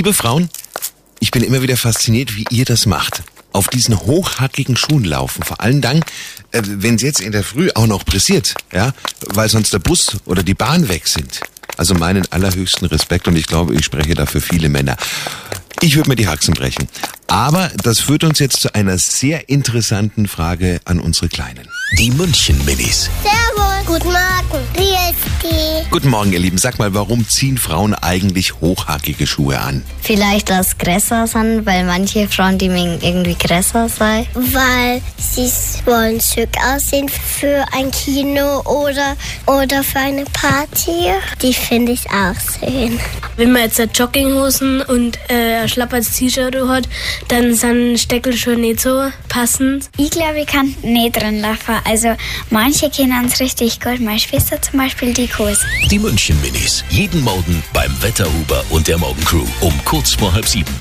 Liebe Frauen, ich bin immer wieder fasziniert, wie ihr das macht. Auf diesen hochhackigen Schuhen laufen. Vor allen Dank, äh, wenn es jetzt in der Früh auch noch pressiert, ja, weil sonst der Bus oder die Bahn weg sind. Also meinen allerhöchsten Respekt und ich glaube, ich spreche da für viele Männer. Ich würde mir die Haxen brechen. Aber das führt uns jetzt zu einer sehr interessanten Frage an unsere Kleinen. Die München-Minis. Servus. Guten Morgen. Wie ist die? Guten Morgen, ihr Lieben. Sag mal, warum ziehen Frauen eigentlich hochhackige Schuhe an? Vielleicht das größer sind, weil manche Frauen, die mögen irgendwie größer sein. Weil sie wollen schick aussehen für ein Kino oder, oder für eine Party. Die finde ich auch schön. Wenn man jetzt Jogginghosen und äh, ein schlapperes T-Shirt hat, dann sind Steckel schon nicht so passend. Ich glaube, ich kann nicht drin laufen. Also manche kennen es richtig gut. Meine Schwester zum Beispiel, die Kurs. Die München-Minis. Jeden Morgen beim Wetterhuber und der Morgencrew um kurz vor halb sieben.